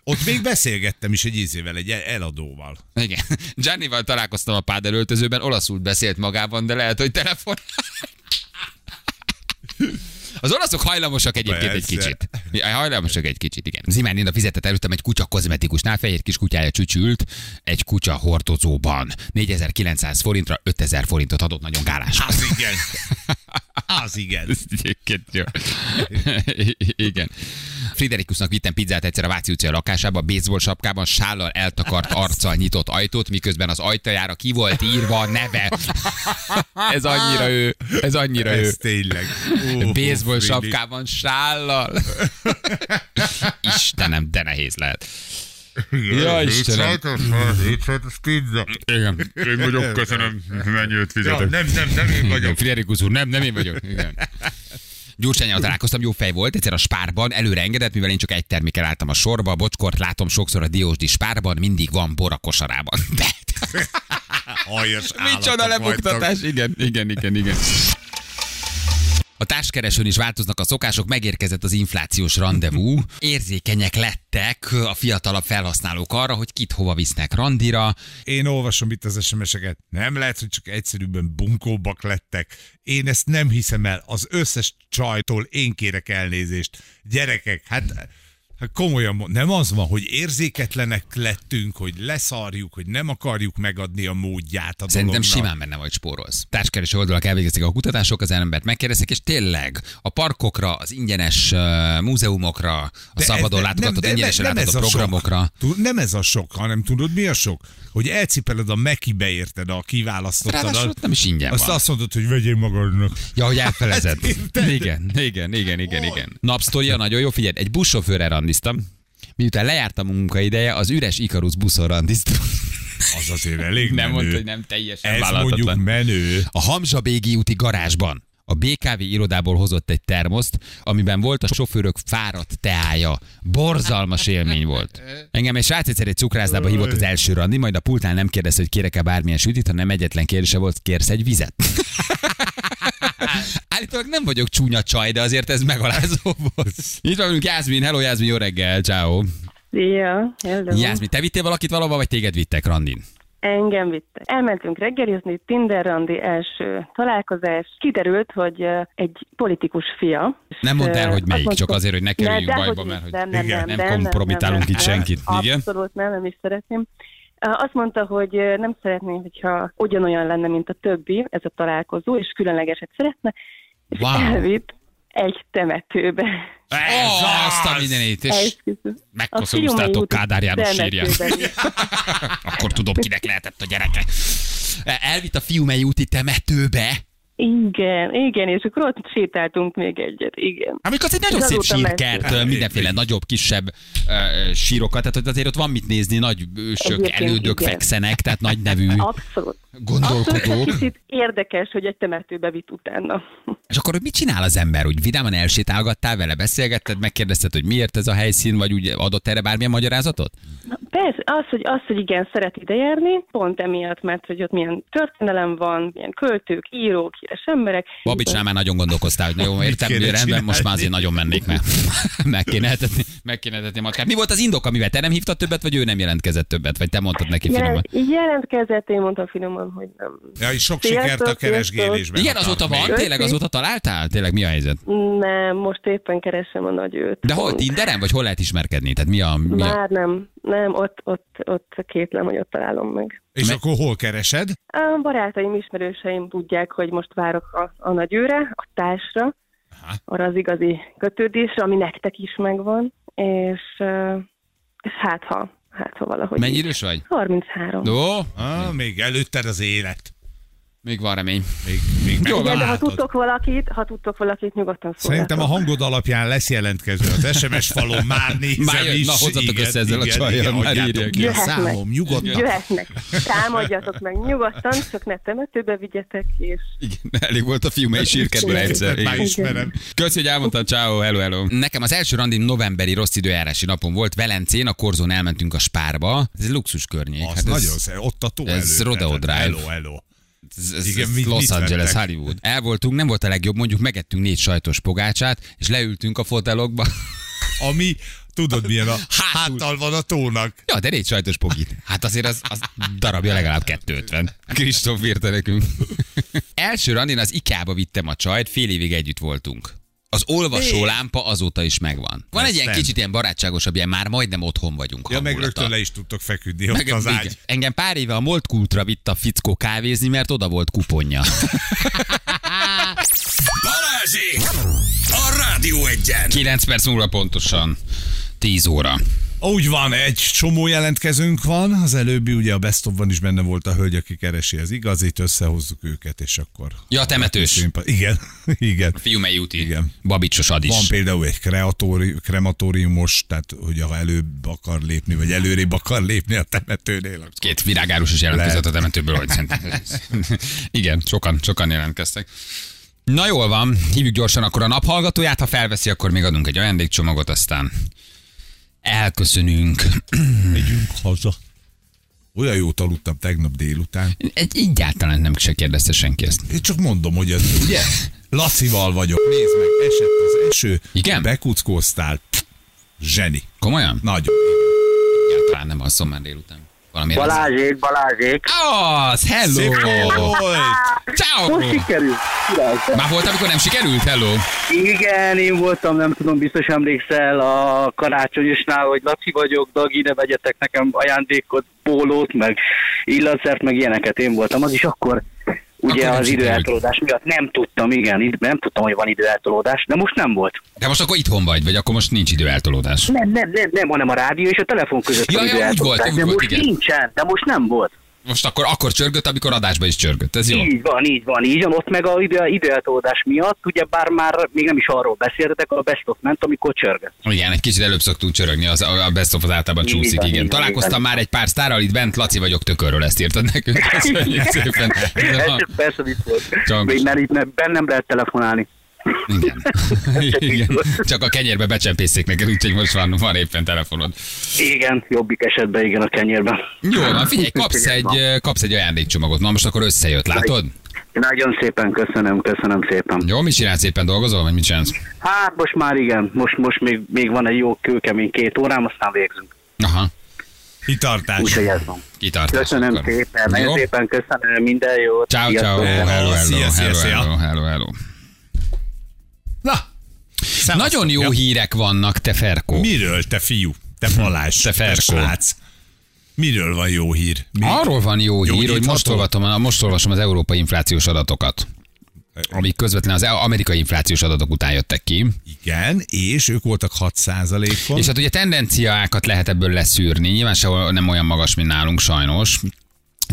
Ott még beszélgettem is egy ízével, egy eladóval. Igen. Giannival találkoztam a pádelöltözőben, olaszul beszélt magában, de lehet, hogy telefon. Az olaszok hajlamosak egyébként egy Persze. kicsit. Ja, Hajlamosak egy kicsit, igen. Zimán Linda fizetett előttem egy kutya kozmetikusnál, fehér kis kutyája csücsült egy kutya hordozóban. 4900 forintra 5000 forintot adott, nagyon gálás. Az igen. Az igen. Igen. Friderikusnak vittem pizzát egyszer a Váci utcai lakásába, baseball sapkában, sállal eltakart arccal nyitott ajtót, miközben az ajtajára ki volt írva a neve. Ez annyira ő. Ez annyira ő. Ez tényleg. Ó, Baseball Fili. sapkában, sállal. Istenem, de nehéz lehet. Ja, Istenem. pizza. Igen. Én vagyok, köszönöm. Mennyi őt Ja, nem, nem, nem én vagyok. Friderikus úr, nem, nem én vagyok. Igen. Gyurcsányjal találkoztam, jó fej volt, egyszer a spárban, előre engedett, mivel én csak egy termékkel álltam a sorba, a bocskort látom sokszor a diósdi spárban, mindig van bor a kosarában. Aljas micsoda lebuktatás, igen, igen, igen, igen. A társkeresőn is változnak a szokások, megérkezett az inflációs rendezvú. Érzékenyek lettek a fiatalabb felhasználók arra, hogy kit hova visznek randira. Én olvasom itt az SMS-eket. Nem lehet, hogy csak egyszerűbben bunkóbbak lettek. Én ezt nem hiszem el. Az összes csajtól én kérek elnézést. Gyerekek, Hát komolyan mond, nem az van, hogy érzéketlenek lettünk, hogy leszarjuk, hogy nem akarjuk megadni a módját a Szerintem dolognak. simán benne vagy spórolsz. Társkereső oldalak elvégezték a kutatások, az embert megkérdezték, és tényleg a parkokra, az ingyenes uh, múzeumokra, a De szabadon ez- látogatott, nem- ingyenesen nem- nem ez a sok. programokra. Tud- Nem ez a sok, hanem tudod mi a sok? Hogy elcipeled a Mekibe érted a kiválasztottadat. Ráadásul ott nem is ingyen Azt van. azt mondod, hogy vegyél magadnak. Ja, hogy elfelezed. Hát igen, igen, igen, igen, igen. Napsztoria nagyon jó, figyelj, egy buszsofőrrel randiztam. Miután lejárt a munkaideje, az üres Ikarus buszon randiztam. Az azért elég Nem menő. mondta, hogy nem teljesen Ez mondjuk menő. A Hamzsabégi úti garázsban a BKV irodából hozott egy termoszt, amiben volt a sofőrök fáradt teája. Borzalmas élmény volt. Engem egy srác egyszer egy cukrászdába hívott az első randi, majd a pultnál nem kérdezte, hogy kérek-e bármilyen sütit, hanem egyetlen kérdése volt, kérsz egy vizet? Állítólag nem vagyok csúnya csaj, de azért ez megalázó volt. Itt van velünk Jászmin, hello Jászmin, jó reggel, ciao. Szia, hello. Jászmin, te vittél valakit valahova, vagy téged vittek randin? Engem vitte. Elmentünk reggelizni, Tinder randi első találkozás. Kiderült, hogy egy politikus fia. Nem mondd el, hogy melyik, csak azért, hogy ne kerüljünk bajba, mert hogy nem, nem, nem, nem nem, kompromitálunk nem, itt nem, senkit. Abszolút nem, nem is szeretném. Azt mondta, hogy nem szeretné, hogyha ugyanolyan lenne, mint a többi ez a találkozó, és különlegeset szeretne, és Wow. elvitt egy temetőbe. Ez azt a mindenit, és megkoszorúztátok Kádár János temetőben. Akkor tudom, kinek lehetett a gyereke. Elvitt a fiumei úti temetőbe. Igen, igen, és akkor ott sétáltunk még egyet, igen. Amikor az egy nagyon szép sírkert, mindenféle nagyobb, kisebb uh, sírokat, tehát hogy azért ott van mit nézni, nagy ősök, Egyébként elődök igen. fekszenek, tehát nagy nevű Abszolút. Abszolút, gondolkodók. egy kicsit érdekes, hogy egy temetőbe vitt utána. És akkor hogy mit csinál az ember? Úgy vidáman elsétálgattál vele, beszélgetted, megkérdezted, hogy miért ez a helyszín, vagy úgy adott erre bármilyen magyarázatot? Na, persze, az hogy, az, hogy igen, szeret idejárni, pont emiatt, mert hogy ott milyen történelem van, milyen költők, írók, híres emberek. Babicsnál már nagyon gondolkoztál, hogy na jó, értem, rendben, csinálni? most már azért nagyon mennék, mert meg kéne etetni, meg kéne etetni a matkát. Mi volt az indok, amivel te nem hívtad többet, vagy ő nem jelentkezett többet, vagy te mondtad neki finoman? Jelent, jelentkezett, én mondtam finoman, hogy nem. Ja, és sok Sziasztok, sikert a keresgélésben. Igen, a azóta van, még. tényleg azóta találtál? Tényleg mi a helyzet? Nem, most éppen keresem a nagy őt. De hol, Tinderen, vagy hol lehet ismerkedni? Tehát mi a... Mi a... Már nem, nem, ott, ott, ott kétlem, hogy ott találom meg. És Me- akkor hol keresed? A barátaim, ismerőseim tudják, hogy most várok a, a nagy őre, a társra, Aha. arra az igazi kötődésre, ami nektek is megvan, és, és hát ha, hát ha valahogy. Mennyi idős vagy? 33. Ó, Ah, még előtted az élet. Még van remény. Még, még Jó, Igen, de ha tudtok valakit, ha tudtok valakit, nyugodtan szóljatok. Szerintem a hangod alapján lesz jelentkező az SMS falon, már nézem Már jön, is. na, hozzatok össze ezzel a csajjal, már írják. ki a számom, nyugodtan. Jöhetnek, támadjatok meg nyugodtan, csak ne temetőbe vigyetek, és Igen, elég volt a fiú, mely sírkedből egyszer. Már Igen. ismerem. Köszi, hogy elmondtad, ciao, hello, hello. Nekem az első randim novemberi rossz időjárási napon volt, Velencén, a Korzón elmentünk a Spárba. Ez egy luxus környék. Az hát nagyon ez, szép, ott a tó ez Rodeo Drive. Hello, hello. Ez, ez, Igen, ez mit- Los mit Angeles, vettek? Hollywood. El voltunk, nem volt a legjobb, mondjuk megettünk négy sajtos pogácsát, és leültünk a fotelokba. Ami, tudod milyen a Hátul. háttal van a tónak. Ja, de négy sajtos pogit. Hát azért az, az darabja legalább 250. Kristóf írta nekünk. Első randin az IKEA-ba vittem a csajt, fél évig együtt voltunk. Az olvasó lámpa azóta is megvan. Van egy ilyen kicsit ilyen barátságosabb, ilyen már majdnem otthon vagyunk. Ja, meg hangulata. rögtön le is tudtok feküdni ott Meg, az igen. ágy. Engem pár éve a Molt Kultra vitt a fickó kávézni, mert oda volt kuponja. Balázsék! A Rádió egyen! 9 perc múlva pontosan 10 óra. Úgy van, egy csomó jelentkezőnk van. Az előbbi ugye a Best of-ban is benne volt a hölgy, aki keresi az igazit, összehozzuk őket, és akkor... Ja, a temetős. Igen, igen. Fiumei úti. Igen. Babicsos adis. Van például egy kreatóri, krematóriumos, tehát hogy ha előbb akar lépni, vagy előrébb akar lépni a temetőnél. akkor- Két virágárus is jelentkezett a temetőből, hogy. Igen, sokan, sokan jelentkeztek. Na jól van, hívjuk gyorsan akkor a naphallgatóját, ha felveszi, akkor még adunk egy ajándékcsomagot, aztán elköszönünk. Megyünk haza. Olyan jót aludtam tegnap délután. Egy, egyáltalán nem se kérdezte senki ezt. Én csak mondom, hogy ez, ugye? Lacival vagyok, nézd meg, esett az eső. Igen? Bekuckóztál. Zseni. Komolyan? Nagyon. Egyáltalán nem alszom már délután. Valami Balázsék, Balázsék. Az, hello! Szép volt! Ciao! Most sikerült. Király. Már volt, amikor nem sikerült? Hello! Igen, én voltam, nem tudom, biztos emlékszel a karácsonyosnál, hogy Laci vagyok, Dagi, ne vegyetek nekem ajándékot, pólót, meg illatszert, meg ilyeneket én voltam. Az is akkor ugye az időeltolódás miatt nem tudtam, igen, nem tudtam, hogy van időeltolódás, de most nem volt. De most akkor itthon vagy, vagy akkor most nincs idő eltolódás. Nem, nem, nem, nem, hanem a rádió és a telefon között Ja, ja, úgy volt, időeltolódás, úgy de volt, most igen. nincsen, de most nem volt. Most akkor, akkor csörgött, amikor adásba is csörgött. Ez jó. Így van, így van, így van. Ott meg a idő, időeltolódás miatt, ugye bár már még nem is arról beszéltetek, a Best of ment, amikor csörgött. Igen, egy kicsit előbb szoktunk csörögni, az, a best of az általában Így csúszik, van, igen. így Találkoztam így van. már egy pár sztárral itt bent, Laci vagyok tökörről, ezt írtad nekünk. Köszönjük szépen. Ez persze vicc volt. Mert itt ne, bennem lehet telefonálni. Igen. igen. Csak a kenyérbe becsempészték neked, úgyhogy most van, van éppen telefonod. Igen, jobbik esetben igen a kenyérben. Jó, van, figyelj, kapsz Úgyhogy ez egy, kapsz egy ajándékcsomagot. Na most akkor összejött, látod? Nagyon szépen köszönöm, köszönöm szépen. Jó, mit csinálsz éppen dolgozol, vagy mit csinálsz? Hát most már igen, most, most még, még van egy jó kőkemény két órám, aztán végzünk. Aha, Kitartás. Úgyhogy ez van. kitartás. Köszönöm akkor. szépen, nagyon szépen köszönöm, minden jót. Ciao, ciao, hello, hello, hello, szia. hello, hello, hello. Nagyon jó hírek vannak, te Ferkó. Miről, te fiú? Te Balázs, Te Ferkó. srác. Miről van jó hír? Mi? Arról van jó, hír, hogy most, olvatom, most olvasom az európai inflációs adatokat, amik közvetlenül az amerikai inflációs adatok után jöttek ki. Igen, és ők voltak 6 on És hát ugye tendenciákat lehet ebből leszűrni, nyilván sehol nem olyan magas, mint nálunk sajnos.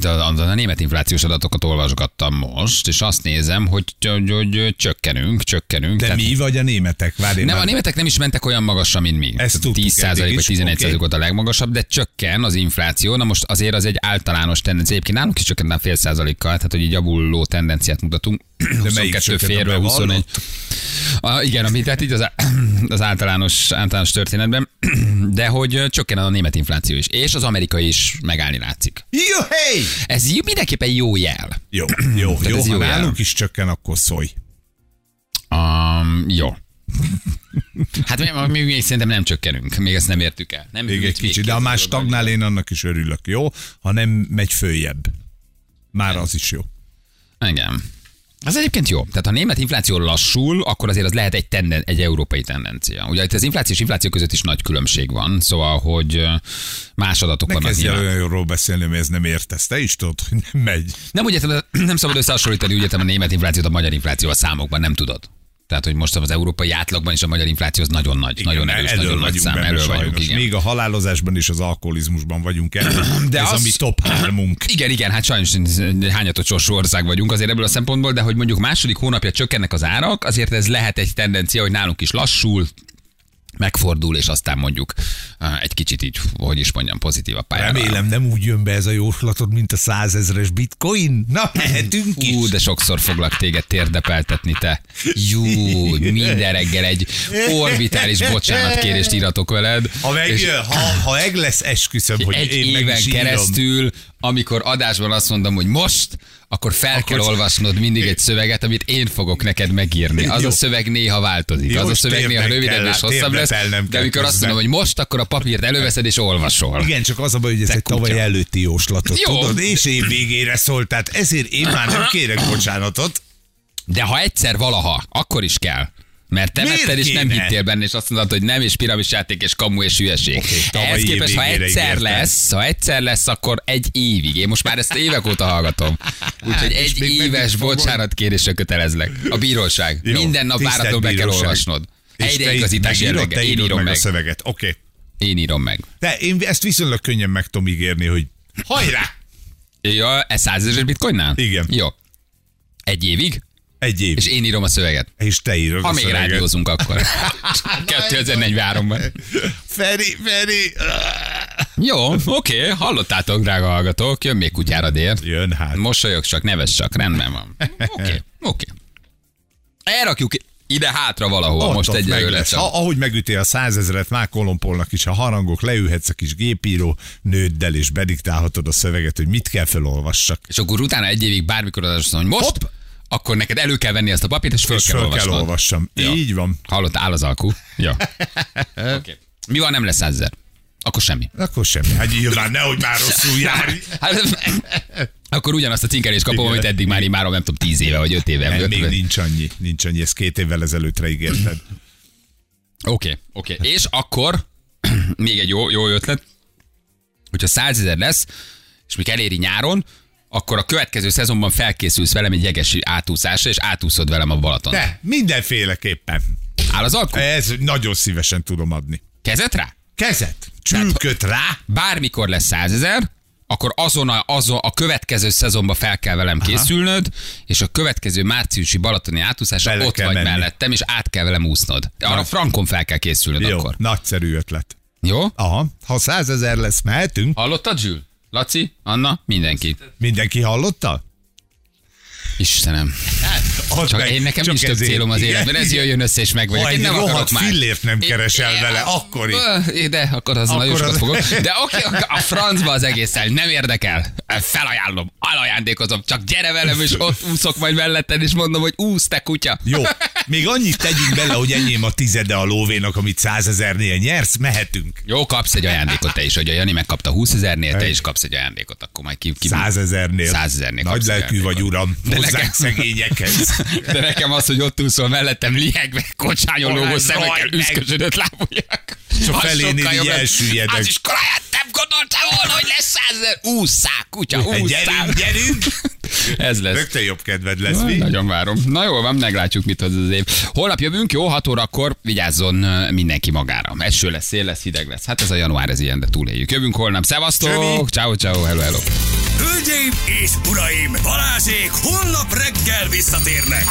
A, a, a német inflációs adatokat olvasgattam most, és azt nézem, hogy, hogy, hogy csökkenünk, csökkenünk. De Tehát- mi vagy a németek? Várj, nem, már- a németek nem is mentek olyan magasra, mint mi. Tudtuk 10 eddig vagy is, 11 oké. volt a legmagasabb, de csökken az infláció. Na most azért az egy általános tendencia. Egyébként nálunk is csökkent már fél százalékkal, tehát hogy így javuló tendenciát mutatunk. De melyik csökkent, férről, amiben 21. A, igen, ami, tehát így az, az általános, általános történetben, de hogy csökken a német infláció is, és az amerikai is megállni látszik. Jó, hey! Ez jó- mindenképpen jó jel. Jó, jó, Tehát jó. ez Ha jó jel. nálunk is csökken, akkor szólj. Um, jó. Hát mi, mi, mi, szerintem nem csökkenünk, még ezt nem értük el. Nem Még egy kicsit, de ha az oldal. stagnál, én annak is örülök, jó? Ha nem megy följebb. Már az is jó. Igen. Az egyébként jó. Tehát ha a német infláció lassul, akkor azért az lehet egy, tenden, egy európai tendencia. Ugye itt az infláció és infláció között is nagy különbség van, szóval, hogy más adatok Ne vannak. kezdj el nyilván. olyan jóról beszélni, mert ez nem értesz. Te is tudod, hogy nem megy. Nem, értem, nem szabad összehasonlítani, értem a német inflációt a magyar infláció a számokban, nem tudod. Tehát, hogy most az európai átlagban is a magyar infláció az nagyon nagy, Igen, nagyon erős, nagyon nagy szám, erről vagyunk, igen. Még a halálozásban és az alkoholizmusban vagyunk el. De ez az- a mi top hármunk. Igen, igen, hát sajnos hányatott sorsú ország vagyunk azért ebből a szempontból, de hogy mondjuk második hónapja csökkennek az árak, azért ez lehet egy tendencia, hogy nálunk is lassul, megfordul, és aztán mondjuk egy kicsit így, hogy is mondjam, pozitív a pályára. Remélem nem úgy jön be ez a jóslatod, mint a százezres bitcoin. Na, mehetünk is. Ú, de sokszor foglak téged térdepeltetni, te. Jú, minden reggel egy orbitális bocsánatkérést íratok veled. Ha, meg, és ha, ha meg lesz, esküszöm, hogy egy én meg éven is írom. keresztül, amikor adásban azt mondom, hogy most, akkor fel Akkor kell olvasnod mindig egy szöveget, amit én fogok neked megírni. Az Jó. a szöveg néha változik. Jó, az a szöveg néha rövidebb és hosszabb lesz, térdepelnem de amikor azt mondom, hogy most, akkor a papírt előveszed és olvasol. Igen, csak az a baj, hogy ez egy tavaly előtti jóslatot, Jó. tudod, és év végére szólt, tehát ezért én már nem kérek bocsánatot. De ha egyszer valaha, akkor is kell. Mert te vetted, és nem hittél benne, és azt mondod, hogy nem, és piramis játék, és kamu, és hülyeség. Okay, Ehhez képest, ha egyszer ígértem. lesz, ha egyszer lesz, akkor egy évig. Én most már ezt évek óta hallgatom. Úgyhogy és egy éves bocsánatkérésre kötelezlek. A bíróság. Jó, Minden nap váratlanul be kell olvasnod. Helyreigazítás te Én írom meg meg. a szöveget. Oké. Én írom meg. De én ezt viszonylag könnyen meg tudom ígérni, hogy hajrá! Ja, ez százezer bitcoinnál? Igen. Jó. Egy évig, Egy év. és én írom a szöveget. És te írod Ha a még szöveget. rádiózunk akkor. 2043-ban. Feri, Feri! Jó, oké, hallottátok, drága hallgatók, jön még kutyára dér. Jön hát. Mosolyog csak, neves csak, rendben van. Oké, oké. Elrakjuk ide hátra valahol, Ott, most egy lesz. Ha, ahogy megüti a százezeret, már kolompolnak is a harangok, leülhetsz a kis gépíró nőddel, és bediktálhatod a szöveget, hogy mit kell felolvassak. És akkor utána egy évig bármikor az azt mondom, hogy most, Hopp. Akkor neked elő kell venni ezt a papírt, és föl és kell föl kell olvassam. Jó. Így van. Hallott, áll az alkú. Jó. okay. Mi van, nem lesz százezer? Akkor semmi. Akkor semmi. Hát nyilván nehogy már rosszul járj. Hát, akkor ugyanazt a cinkelést kapom, Igen. amit eddig már imárom, nem tudom, tíz éve vagy öt éve. Nem, öt- még nincs annyi. Nincs annyi, ezt két évvel ezelőttre ígérted. Oké, oké. És akkor még egy jó, jó ötlet, hogyha százezer lesz, és még eléri nyáron, akkor a következő szezonban felkészülsz velem egy jegesi átúszásra, és átúszod velem a Balaton. De mindenféleképpen. Áll az alkú? Ez nagyon szívesen tudom adni. Kezet rá? Kezet, csülköt rá, Bármikor lesz százezer, akkor azon a, azon a következő szezonban fel kell velem készülnöd, és a következő márciusi balatoni átúszásra Bele ott vagy menni. mellettem, és át kell velem úsznod. Arra frankon fel kell készülnöd Jó, akkor. nagyszerű ötlet. Jó? Aha, ha százezer lesz, mehetünk. Hallottad, Zsül? Laci? Anna? Mindenki. Mindenki hallotta? Istenem. Add Csak meg, én nekem csak is több célom az életben, ez jöjjön össze és meg vagyok. Ha egy nem rohadt fillért nem keresel én- vele, akkor De akkor az Akkor nagyon sokat az- fogok. De oké, okay, a francba az egészen nem érdekel. Felajánlom, alajándékozom, csak gyere velem, és ott úszok majd melletted, és mondom, hogy úsz, te kutya. Jó, még annyit tegyünk bele, hogy enyém a tizede a lóvénak, amit százezernél nyersz, mehetünk. Jó, kapsz egy ajándékot te is, hogy a Jani megkapta 20 ezernél, te is kapsz egy ajándékot, akkor majd ki... ki Százezernél. Százezernél Nagy lelkű vagy, uram. De Hozzánk nekem- szegényekhez. De nekem az, hogy ott úszol mellettem, liegve, kocsányon lógó szemekkel, üszkösödött lábujjak. És a Az felénél sokkal így elsüllyedek. Az iskoláját nem gondoltál volna, hogy lesz százezer. Ússzák, kutya, ússzák. Gyerünk, gyerünk! Ez lesz. Rögtön jobb kedved lesz, Na, mi? Nagyon várom. Na jó van, meglátjuk, mit hoz az év. Holnap jövünk, jó, 6 órakor vigyázzon mindenki magára. Eső lesz, szél lesz, hideg lesz. Hát ez a január, ez ilyen, de túléljük. Jövünk holnap. Szevasztok! Ciao, ciao, hello, hello. Hölgyeim és uraim, Balázsék holnap reggel visszatérnek.